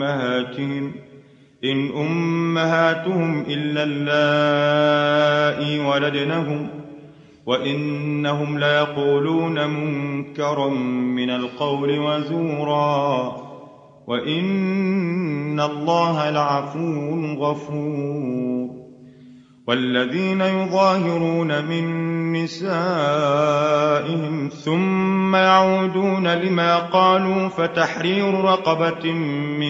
أمهاتهم إن أمهاتهم إلا اللائي ولدنهم وإنهم ليقولون منكرا من القول وزورا وإن الله لعفو غفور. والذين يظاهرون من نسائهم ثم يعودون لما قالوا فتحرير رقبة من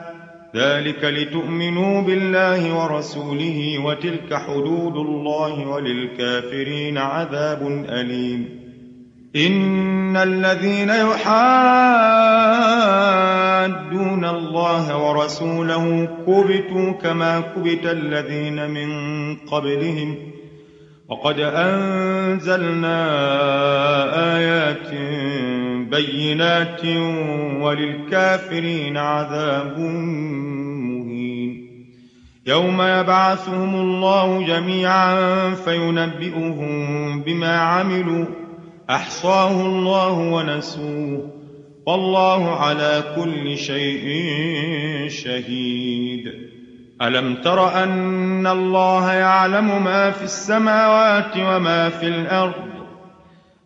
ذلك لتؤمنوا بالله ورسوله وتلك حدود الله وللكافرين عذاب أليم. إن الذين يحادون الله ورسوله كبتوا كما كبت الذين من قبلهم. وقد أنزلنا آيات بينات وللكافرين عذاب يوم يبعثهم الله جميعا فينبئهم بما عملوا. أحصاه الله ونسوه. والله على كل شيء شهيد. ألم تر أن الله يعلم ما في السماوات وما في الأرض؟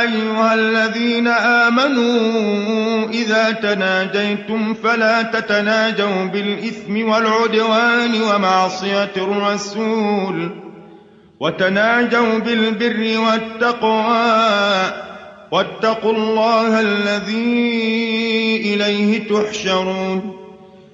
أيها الذين آمنوا إذا تناجيتم فلا تتناجوا بالإثم والعدوان ومعصية الرسول وتناجوا بالبر والتقوى واتقوا الله الذي إليه تحشرون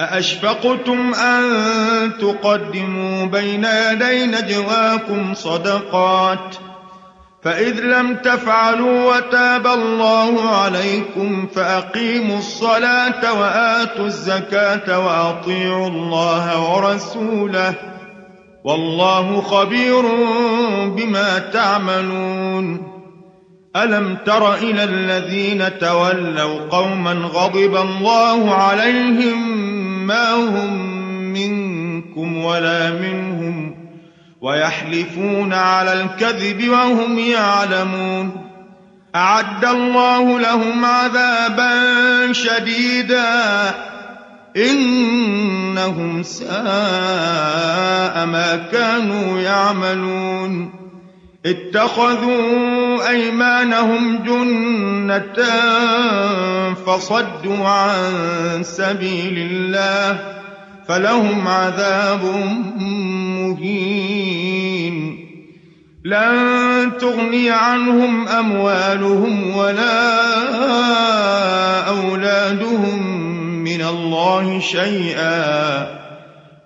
أأشفقتم أن تقدموا بين يدي نجواكم صدقات فإذ لم تفعلوا وتاب الله عليكم فأقيموا الصلاة وآتوا الزكاة وأطيعوا الله ورسوله والله خبير بما تعملون ألم تر إلى الذين تولوا قوما غضب الله عليهم ما هم منكم ولا منهم ويحلفون على الكذب وهم يعلمون. أعد الله لهم عذابا شديدا. إنهم ساء ما كانوا يعملون. اتخذوا أيمانهم جنة فصدوا عن سبيل الله فلهم عذاب مهين. لن تغني عنهم أموالهم ولا أولادهم من الله شيئا.